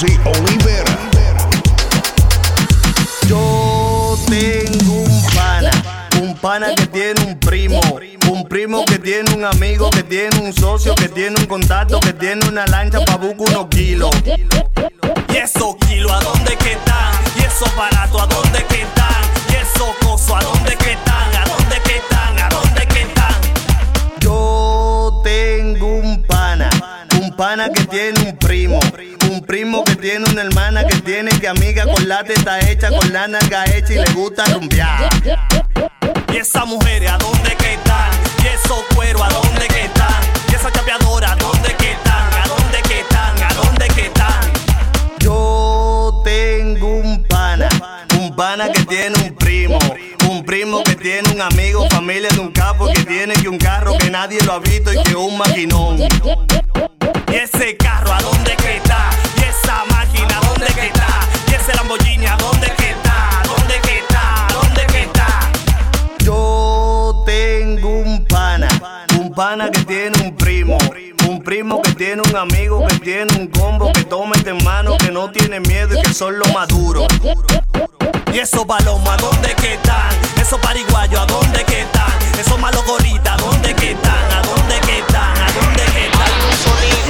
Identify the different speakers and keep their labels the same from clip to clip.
Speaker 1: Anzi Olivera.
Speaker 2: Yo tengo un pana, un pana que tiene un primo, un primo que tiene un amigo, que tiene un socio, que tiene un contacto, que tiene una lancha pa' buscar unos kilos.
Speaker 3: Y esos kilos, ¿a dónde que están? Y esos baratos, ¿a dónde que están? Y esos cosos, ¿a dónde que están? ¿A dónde que están? ¿A dónde que están?
Speaker 2: Yo tengo pana que tiene un primo, un primo que tiene una hermana que tiene que amiga con la teta hecha, con la nalga hecha y le gusta rumbear.
Speaker 3: Y esas mujeres, ¿a dónde que están? Y esos cueros, ¿a dónde que están? Y esa chapeadora, ¿a dónde que están? ¿A dónde que están? ¿A dónde que están?
Speaker 2: Yo tengo un pana, un pana que tiene un primo, un primo que tiene un amigo, familia de un capo que tiene que un carro que nadie lo ha visto y que un maquinón.
Speaker 3: Y ese carro, ¿a dónde que está? Y esa máquina, ¿a dónde que está? Y ese Lamborghini, ¿a dónde que está? ¿A dónde que está? ¿A dónde que está?
Speaker 2: Yo tengo un pana, un pana que tiene un primo, un primo que tiene un amigo que tiene un combo que toma este en mano, que no tiene miedo y que son los maduros.
Speaker 3: Y esos balomos, ¿a dónde que están? Esos pariguayos, ¿a dónde que están? Esos malos gorritas, ¿a dónde que están? ¿A dónde que están?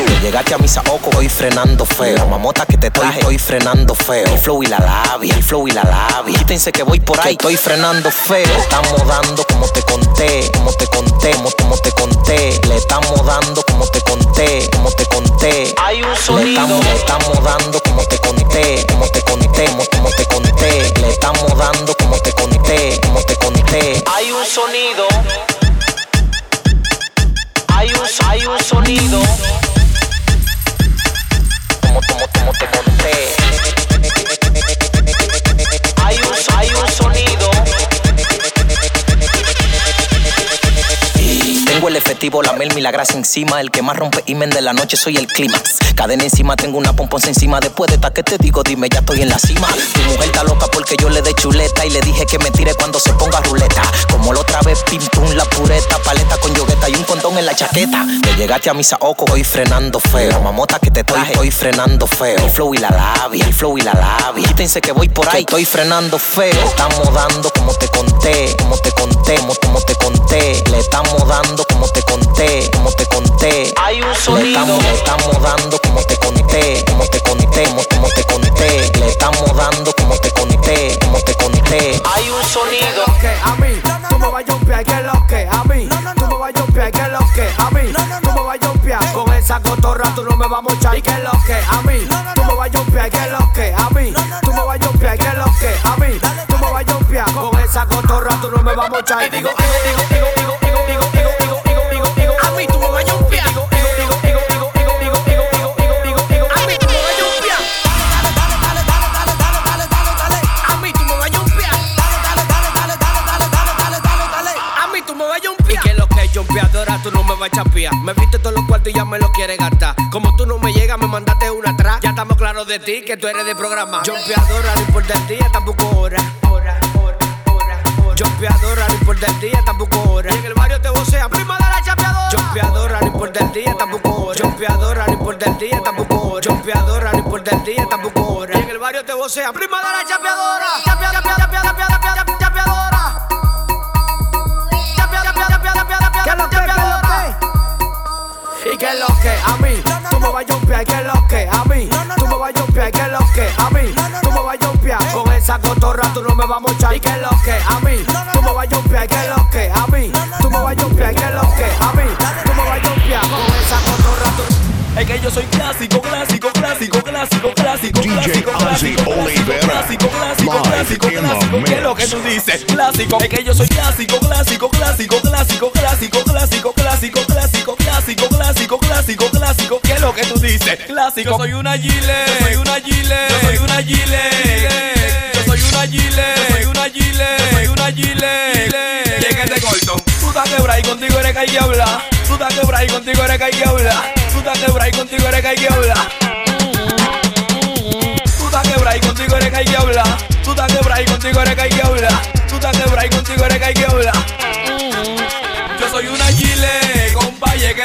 Speaker 3: Que
Speaker 4: llegaste a mi saoco, voy frenando feo. Mamota que te traje, estoy frenando feo. El flow y la labia, el flow y la labia. Quítense que voy por ahí, estoy frenando feo. Le estamos dando como te conté, como te conté, como, como te conté. Le estamos dando como te conté, como te conté.
Speaker 3: Hay un
Speaker 4: Le
Speaker 3: sonido.
Speaker 4: estamos, le estamos dando como te conté, como te conté, como, como te conté. Le estamos dando como te conté, como te conté.
Speaker 3: Hay un sonido.
Speaker 4: Efectivo, la melmi, la grasa encima. El que más rompe imen de la noche soy el clímax. Cadena encima, tengo una pomponza encima. Después de esta que te digo, dime, ya estoy en la cima. Tu mujer está loca porque yo le dé chuleta y le dije que me tire cuando se ponga ruleta. Como la otra vez, pim pum, la pureta, paleta con yogueta y un condón en la chaqueta. Que llegaste a mi saoco, estoy frenando feo. Mamota que te traje, estoy frenando feo. El flow y la labia, el flow y la labia. Quítense que voy por ahí, estoy frenando feo. Le estamos dando como te conté, como te conté, como, como te conté. Le estamos dando como te conté, como te conté.
Speaker 3: Hay un
Speaker 4: Le
Speaker 3: sonido.
Speaker 4: estamos, le estamos dando como te conté, como te conté, como, como te conté. Le estamos dando como te conté, como te conté.
Speaker 3: Hay un sonido.
Speaker 5: que a mí, tú me vas a jumpear, que lo que a mí, tú me vas a jumpear, que lo que a mí, tú me vas a jumpear, con esa cotorra tú no me vas a mochar, y que lo que a mí, tú me vas a jumpear, que lo que a mí, tú me vas a jumpear, que lo que a mí, tú me vas a jumpear, con esa cotorra tú no me vas a mochar, y digo, digo, digo, Me viste todos los cuartos y ya me los quieres gastar. Como tú no me llegas, me mandaste una atrás. Ya estamos claros de ti, que tú eres de programa. Jumpeadora, no importa el día, tampoco hora. Hora, hora, hora, hora. Jumpeadora, no importa el día, tampoco hora. Y en el barrio te vocea, prima de la chapeadora. Jumpeadora, no importa el día, tampoco hora. Jumpeadora, no importa el día, tampoco hora. Jumpeadora, no importa el día, tampoco hora. Y en el barrio te vocea, prima de la chapeadora. Chapea, chapea, chapea, chapea, chapea, chapea, chapeadora. Que lo que a mí, tú me vas a jumpear, que lo que a mí, tú me vas a jumpear, que lo que a mí, tú me vas a jumpear, con esa cotorra tú no me vas a mochar, y que lo que a mí, tú me vas a jumpear, que lo que a mí, tú me vas a jumpear, que lo que a mí, tú me vas a jumpear, con esa cotorra tú
Speaker 3: Es que yo soy clásico, clásico, clásico, clásico, clásico,
Speaker 1: DJ
Speaker 3: clásico,
Speaker 1: Ozzy
Speaker 3: clásico,
Speaker 1: Olivera.
Speaker 3: clásico, clásico,
Speaker 1: Live
Speaker 3: clásico, clásico, ¿qué es lo que tú dices? Clásico, es que yo soy clásico, clásico, clásico, clásico, clásico, clásico, clásico, clásico, clásico, clásico, clásico, clásico, ¿qué es lo que tú dices? Clásico, yo soy una gile, yo soy una gile, yo soy una gile, yo soy una gile, yo soy una gile, yo soy una gile, Llegué corto, tú estás quebrada y contigo eres que hay que hablar, tú estás quebrada y contigo eres que hay que hablar, tú estás quebrada y contigo eres que hay que hablar. Tú estás quebrada y contigo eres que hay que hablar. Tú estás quebrada y contigo eres que hay que hablar. Tú estás quebrada y contigo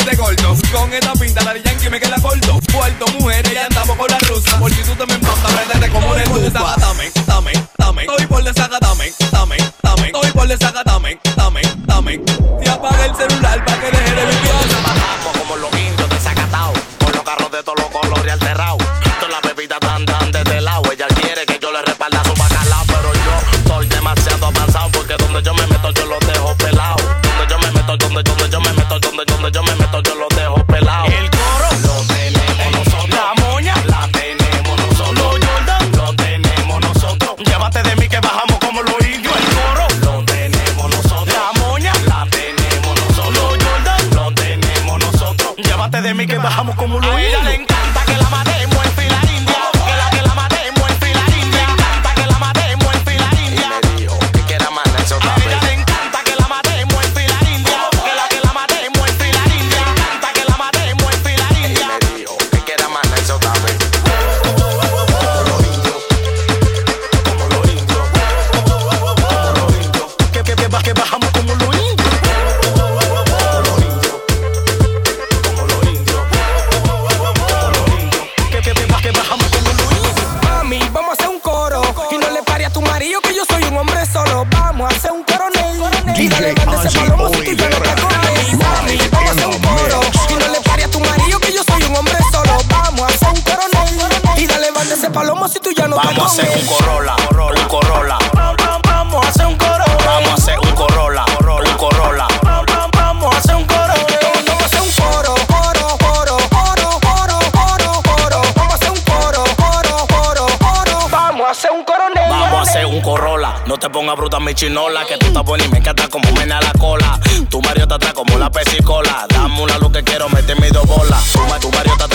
Speaker 3: Con esta pinta la de Yankee me queda corto. Cuarto, mujer, ya andamos con la rusa. Por si tú te
Speaker 6: me empantas, préndete como una estufa. Dame, dame, dame. Estoy por desaga, dame, dame, dame. Estoy por desaga, dame, dame, dame. Te apaga
Speaker 7: el celular para que
Speaker 6: bruta, mi chinola. Que tú estás buena y me encanta como mena la cola. Tu Mario te atrás como la pesicola. Dame una luz que quiero meter mi dos bolas. Tu, tu Mario te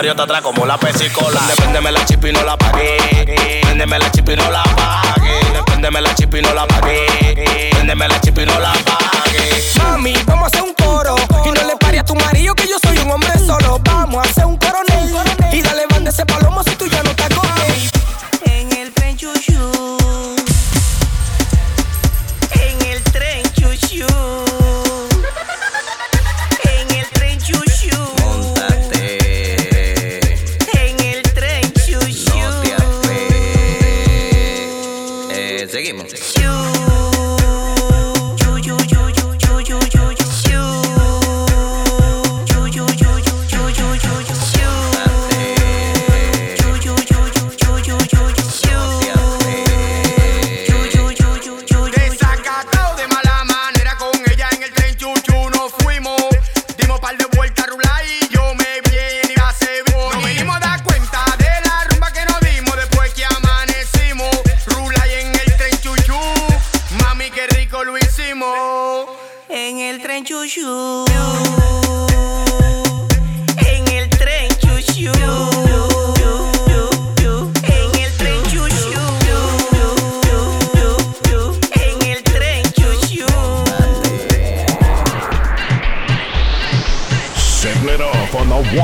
Speaker 6: varios te atrás como la pesicola. Véndeme la chip y no la pagué. Véndeme la chip y no la pagué. La chip y no la pagué. La chip y no la pagué.
Speaker 8: Mami, vamos a hacer un coro. Y no le pare a tu marido que yo soy un hombre solo. Vamos a hacer un coronel. Y dale, mande ese palomo si tú ya no
Speaker 9: te acordás.
Speaker 10: Seguimos.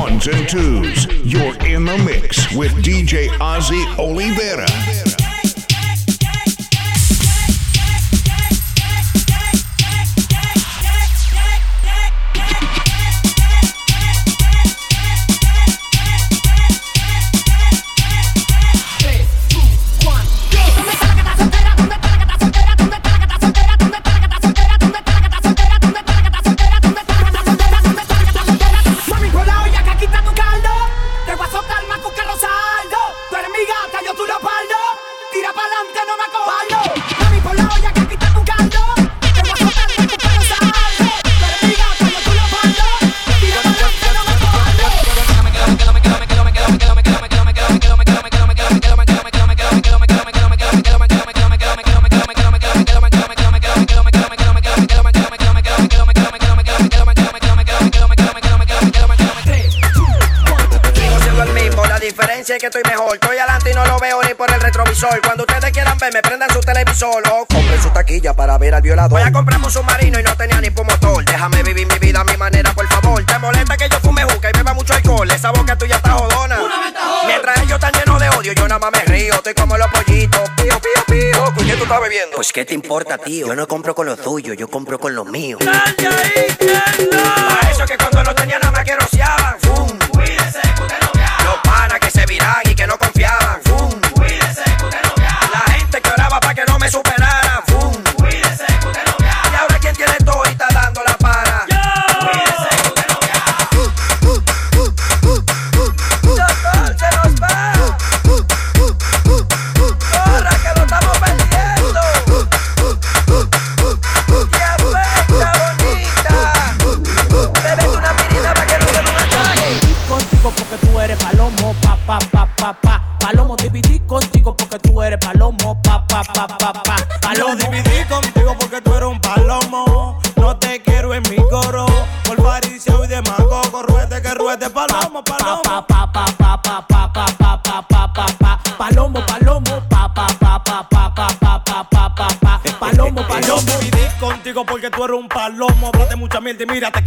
Speaker 1: ones and twos. You're in the mix with DJ Ozzy
Speaker 11: Oliveira. que
Speaker 12: estoy mejor. Estoy adelante y no lo veo ni por el retrovisor. Cuando ustedes quieran verme, prendan su televisor o compren su taquilla para ver al violador. Voy a comprar un submarino y no tenía ni motor. Déjame vivir mi vida a mi manera, por favor. Te molesta que yo fume juca y beba mucho alcohol. Esa boca tuya está jodona. Mientras ellos están llenos de odio, yo nada más me río. Estoy como los pollitos. Pío, pío, pío. ¿Con qué tú estás bebiendo?
Speaker 13: Pues qué te importa, tío. Yo no compro con lo tuyo, yo compro con lo mío.
Speaker 12: ¡Dale ahí, eso que cuando no tenía nada más que rociaban. ¡Fum! Cuídense, y que no
Speaker 14: confiaban. Pa, dividí contigo porque tú eres
Speaker 15: un palomo. No te quiero en mi coro. Por faricio y de mango, ruete que ruete, palomo, palomo.
Speaker 14: Pa, pa, pa, pa, pa, pa, pa, pa, pa, pa, pa, pa. Palomo, palomo, pa, pa, pa, pa, pa, pa, pa, pa, pa, pa, pa. Palomo, palomo.
Speaker 15: dividí contigo porque tú eres un palomo. Hablaste mucha mierda y mira, te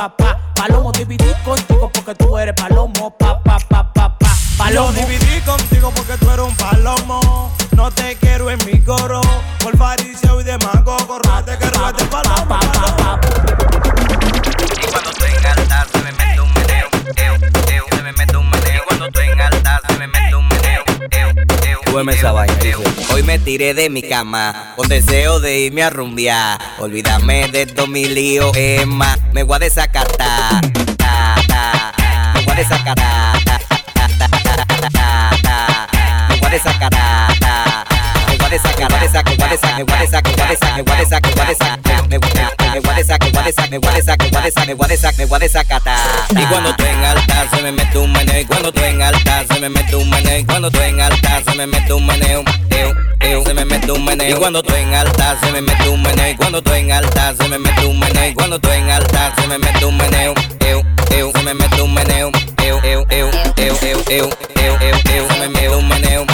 Speaker 14: pa, pa, pa, pa. Palomo, dividí contigo porque tú eres palomo, pa, pa, pa, pa, pa.
Speaker 15: Lo
Speaker 14: Palomo.
Speaker 15: dividí contigo porque tú eres un palomo. No te quiero en mi coro. Por faricio y de mango, correte que ruete, palomo, palomo.
Speaker 16: Y cuando estoy en alta se me mete un meneo, eo,
Speaker 9: Hoy me tiré de mi cama con deseo de irme a rumbear. Olvídame de todos mis líos, es más, me voy a desacatar. Ta, ta, ta, Me voy a desacatar. ta, ta, ta, ta, ta, ta, ta. Me voy a desacatar. ta, Me voy a desacatar, me voy a desacatar, me voy a desacatar, me voy a desacatar, y cuando tú en alta se me mete un meneo. Y cuando tú en alta se me mete un meneo. Cuando tú en alta se me mete un meneo. Se me mete un meneo. Cuando tú en alta se me mete un meneo. Cuando tú en alta se me mete un meneo. Y cuando tú en alta se me mete un meneo. Se me mete un meneo. Se me mete un meneo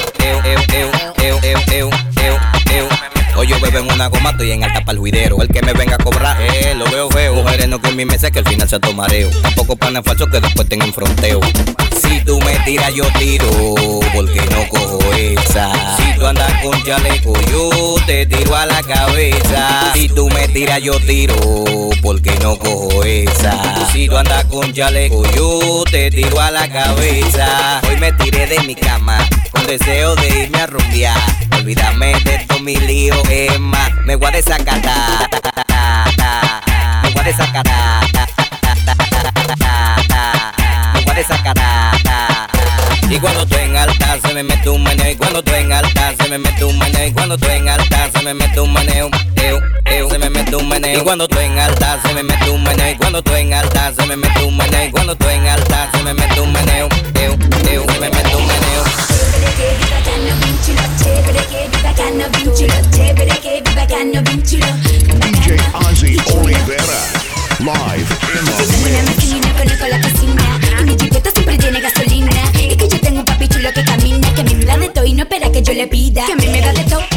Speaker 9: yo bebo en una goma, estoy en alta pa'l juidero. El que me venga a cobrar, eh, lo veo feo. Mujeres no con mi mesa que al final se tomareo. Tampoco panes falsos que después tengan fronteo. Si tú me tiras, yo tiro, porque no cojo esa. Si tú andas con chaleco, yo te tiro a la cabeza. Si tú me tiras, yo tiro, porque no cojo esa. Si tú andas con chaleco, yo te tiro a la cabeza. Hoy me tiré de mi cama, con deseo de irme a rumbear. Olvídame de todos mis líos, es más, me voy a desacatar. Me voy a desacatar. Me voy a desacatar. Y cuando estoy en alta se me mete un meneo. Y cuando estoy en alta se me mete un meneo. Y cuando estoy en alta se me mete un meneo. Eo, eo, se me mete un meneo. Y cuando estoy en alta se me mete un meneo. Y cuando estoy en alta se me mete un meneo. Y cuando estoy en alta se me mete un meneo. Eo, eo, se me mete un meneo.
Speaker 17: DJ Ozzy Olivera. Live in the
Speaker 18: Una
Speaker 17: mix.
Speaker 18: maquinina conozco la cocina Y mi chipeta siempre tiene gasolina Y que yo tengo un papi chulo que camina Que a mí me da de todo y no espera que yo le pida Que a mí me da de todo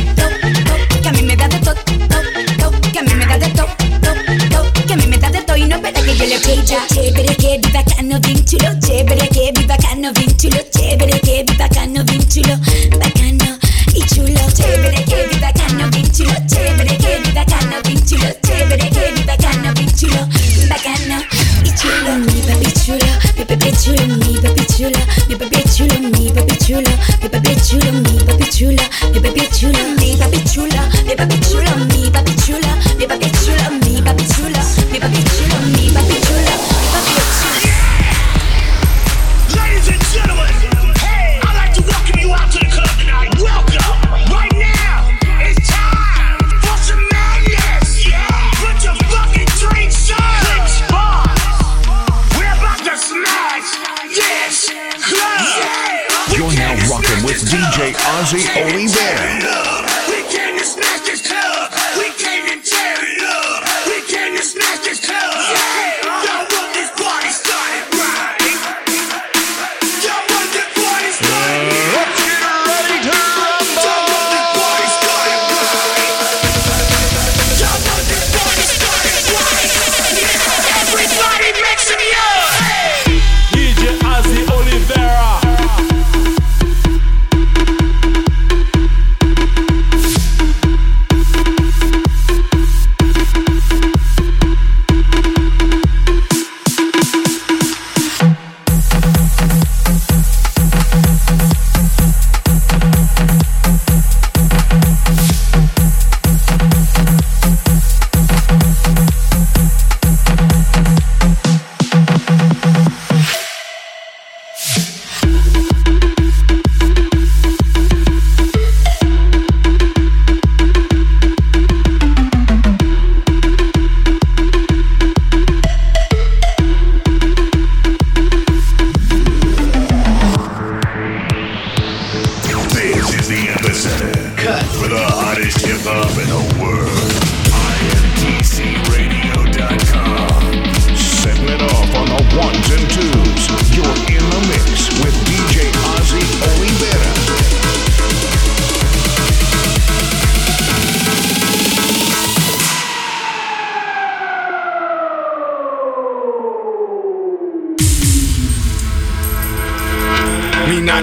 Speaker 18: da de todo y no espera que yo le pida Chévere que viva cano bien chulo Chévere que viva cano bien chulo Chévere que viva cano bien chulo Bacano y chulo Chévere que viva cano bien chulo Chévere que viva cano bien chulo Chévere que viva cano bien chulo Bacano y chulo Mi papi chulo, mi papi chulo Mi papi chulo, mi papi chulo Mi papi chulo, mi papi chulo Mi papi chulo, mi papi chulo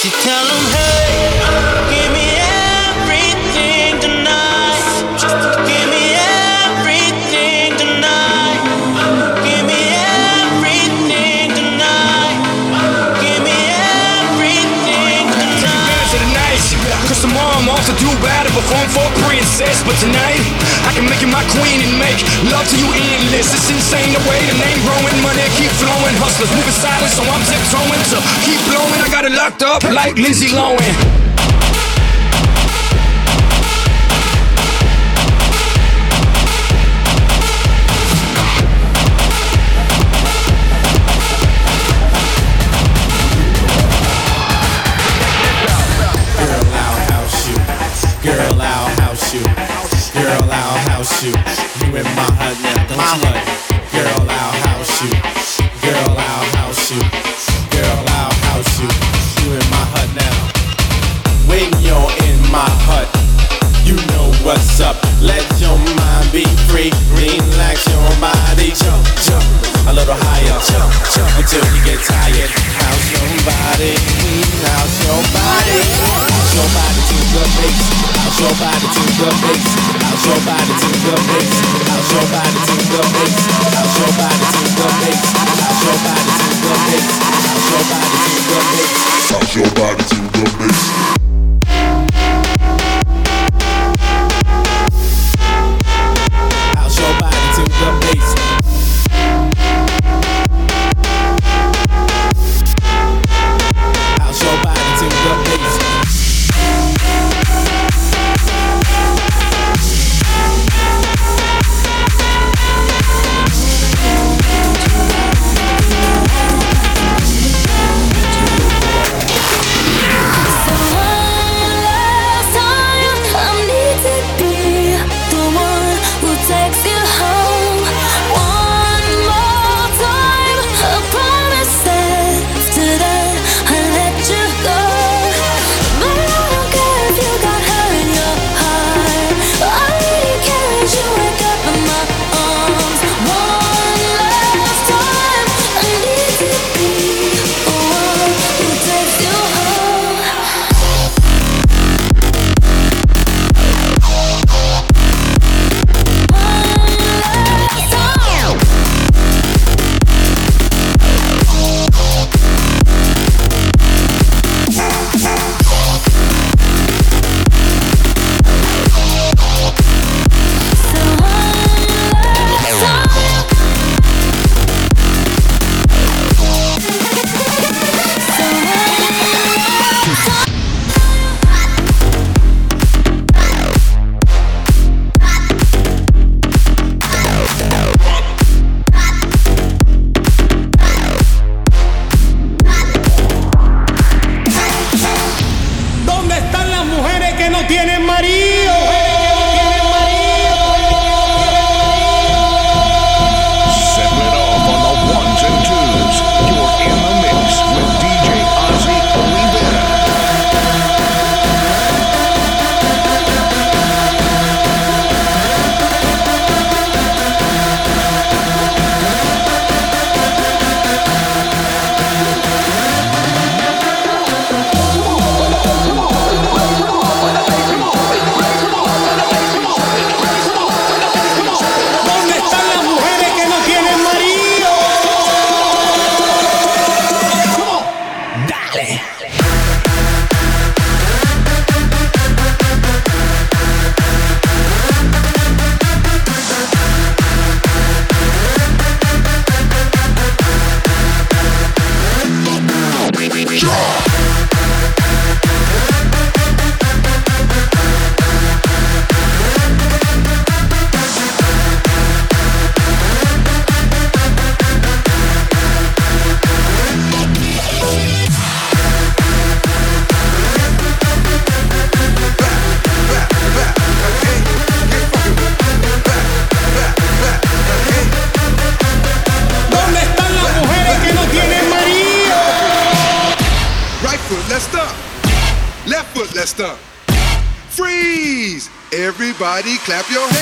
Speaker 19: Sexy, tell 'em, hey, give me everything tonight. Give me everything tonight. Give me everything tonight. Give me everything tonight.
Speaker 1: Cause tomorrow I'm off to do battle, perform for a princess. But tonight, I can make you my queen love to you endless. It's insane the way the name growing, money keep flowing. Hustlers moving silent, so I'm tiptoeing to keep blowing. I got it locked up like Lindsay Lohan.
Speaker 20: In my hut like it? Girl, I'll house you. Girl, I'll house you. Girl, I'll house you. You in my hut now. When you're in my hut, you know what's up. Let your mind be free. Relax your body. Jump, jump. A little higher. Jump, jump. Until you get tired. House your body. House your body. House your body the bass. House your body to the bass. House your body to the bass. House your body to the bass. House your body to the bass. House your body to the bass. House your body to the bass.
Speaker 17: House your body to the bass.
Speaker 20: Clap your
Speaker 17: hands.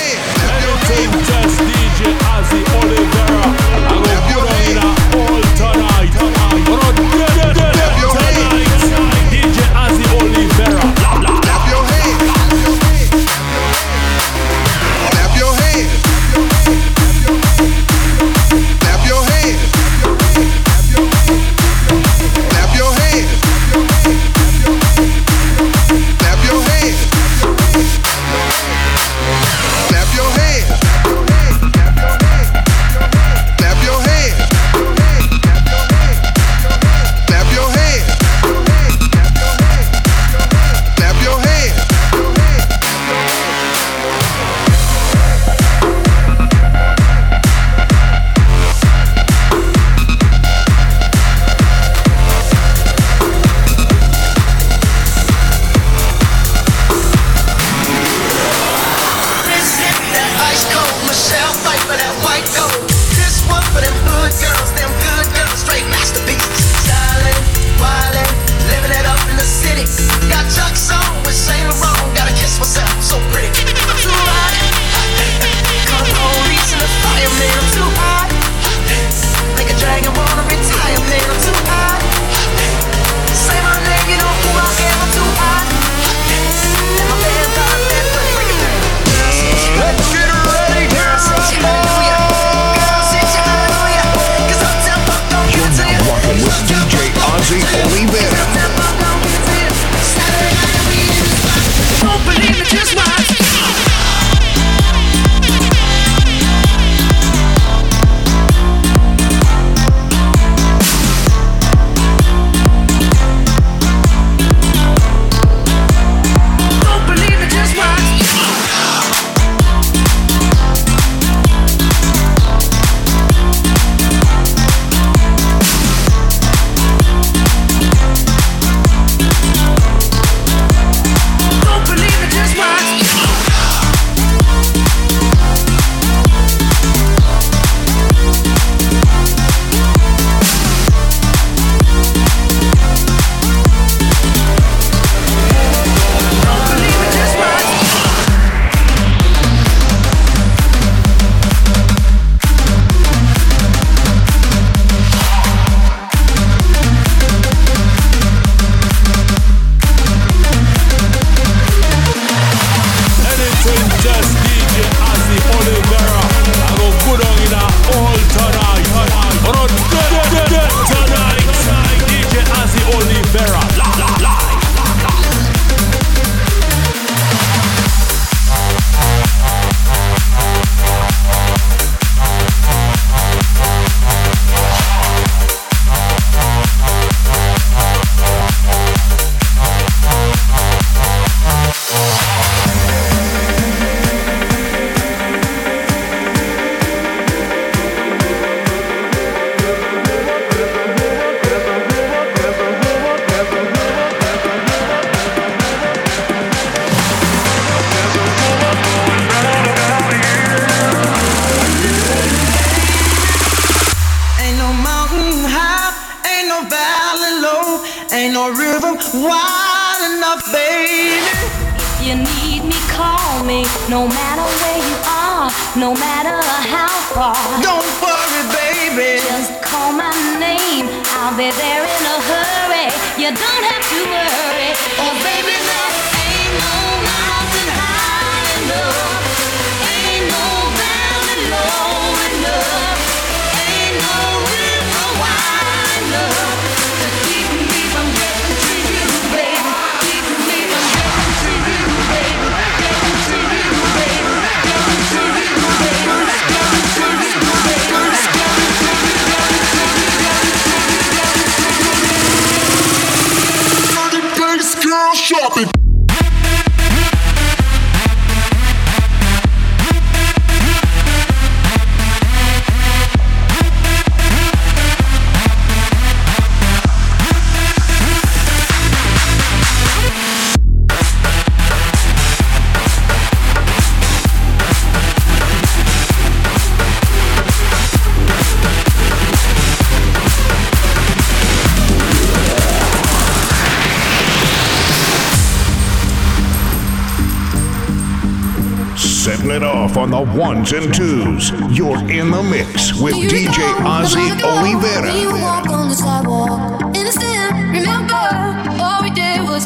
Speaker 17: It off on the ones and twos. You're in the mix with
Speaker 19: you
Speaker 17: DJ Ozzy Olivera.
Speaker 19: We walk on the sidewalk. Remember, all we did was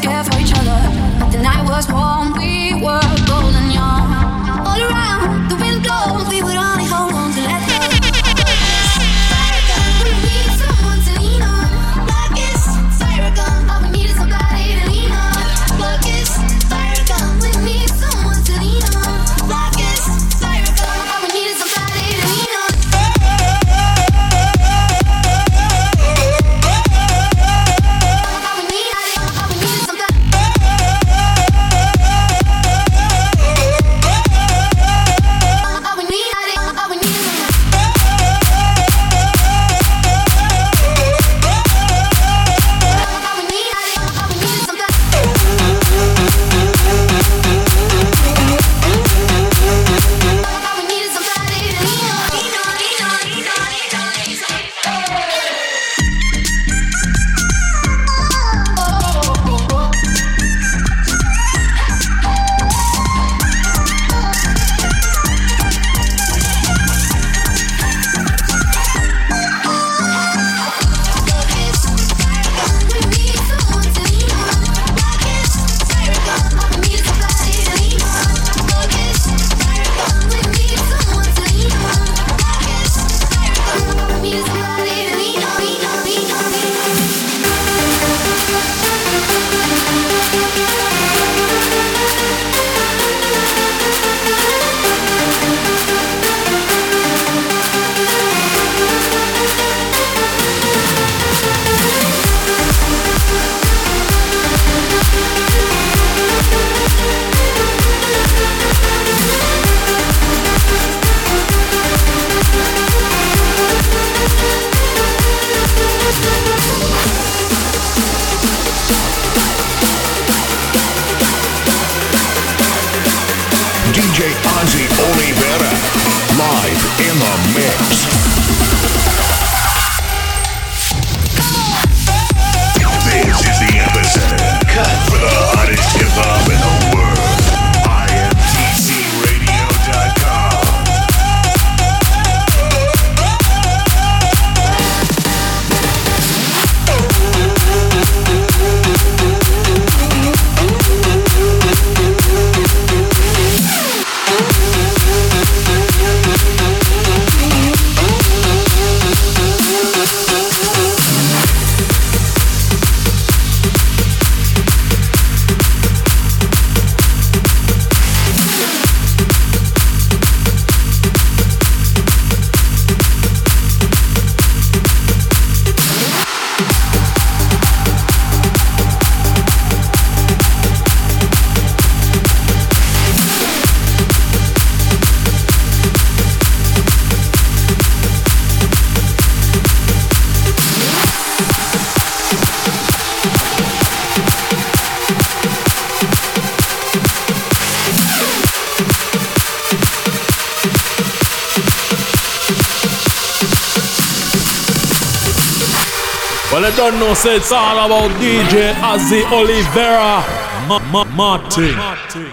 Speaker 19: course, it's all
Speaker 20: about DJ Azzy Oliveira. Ma- Ma- Martin. Martin.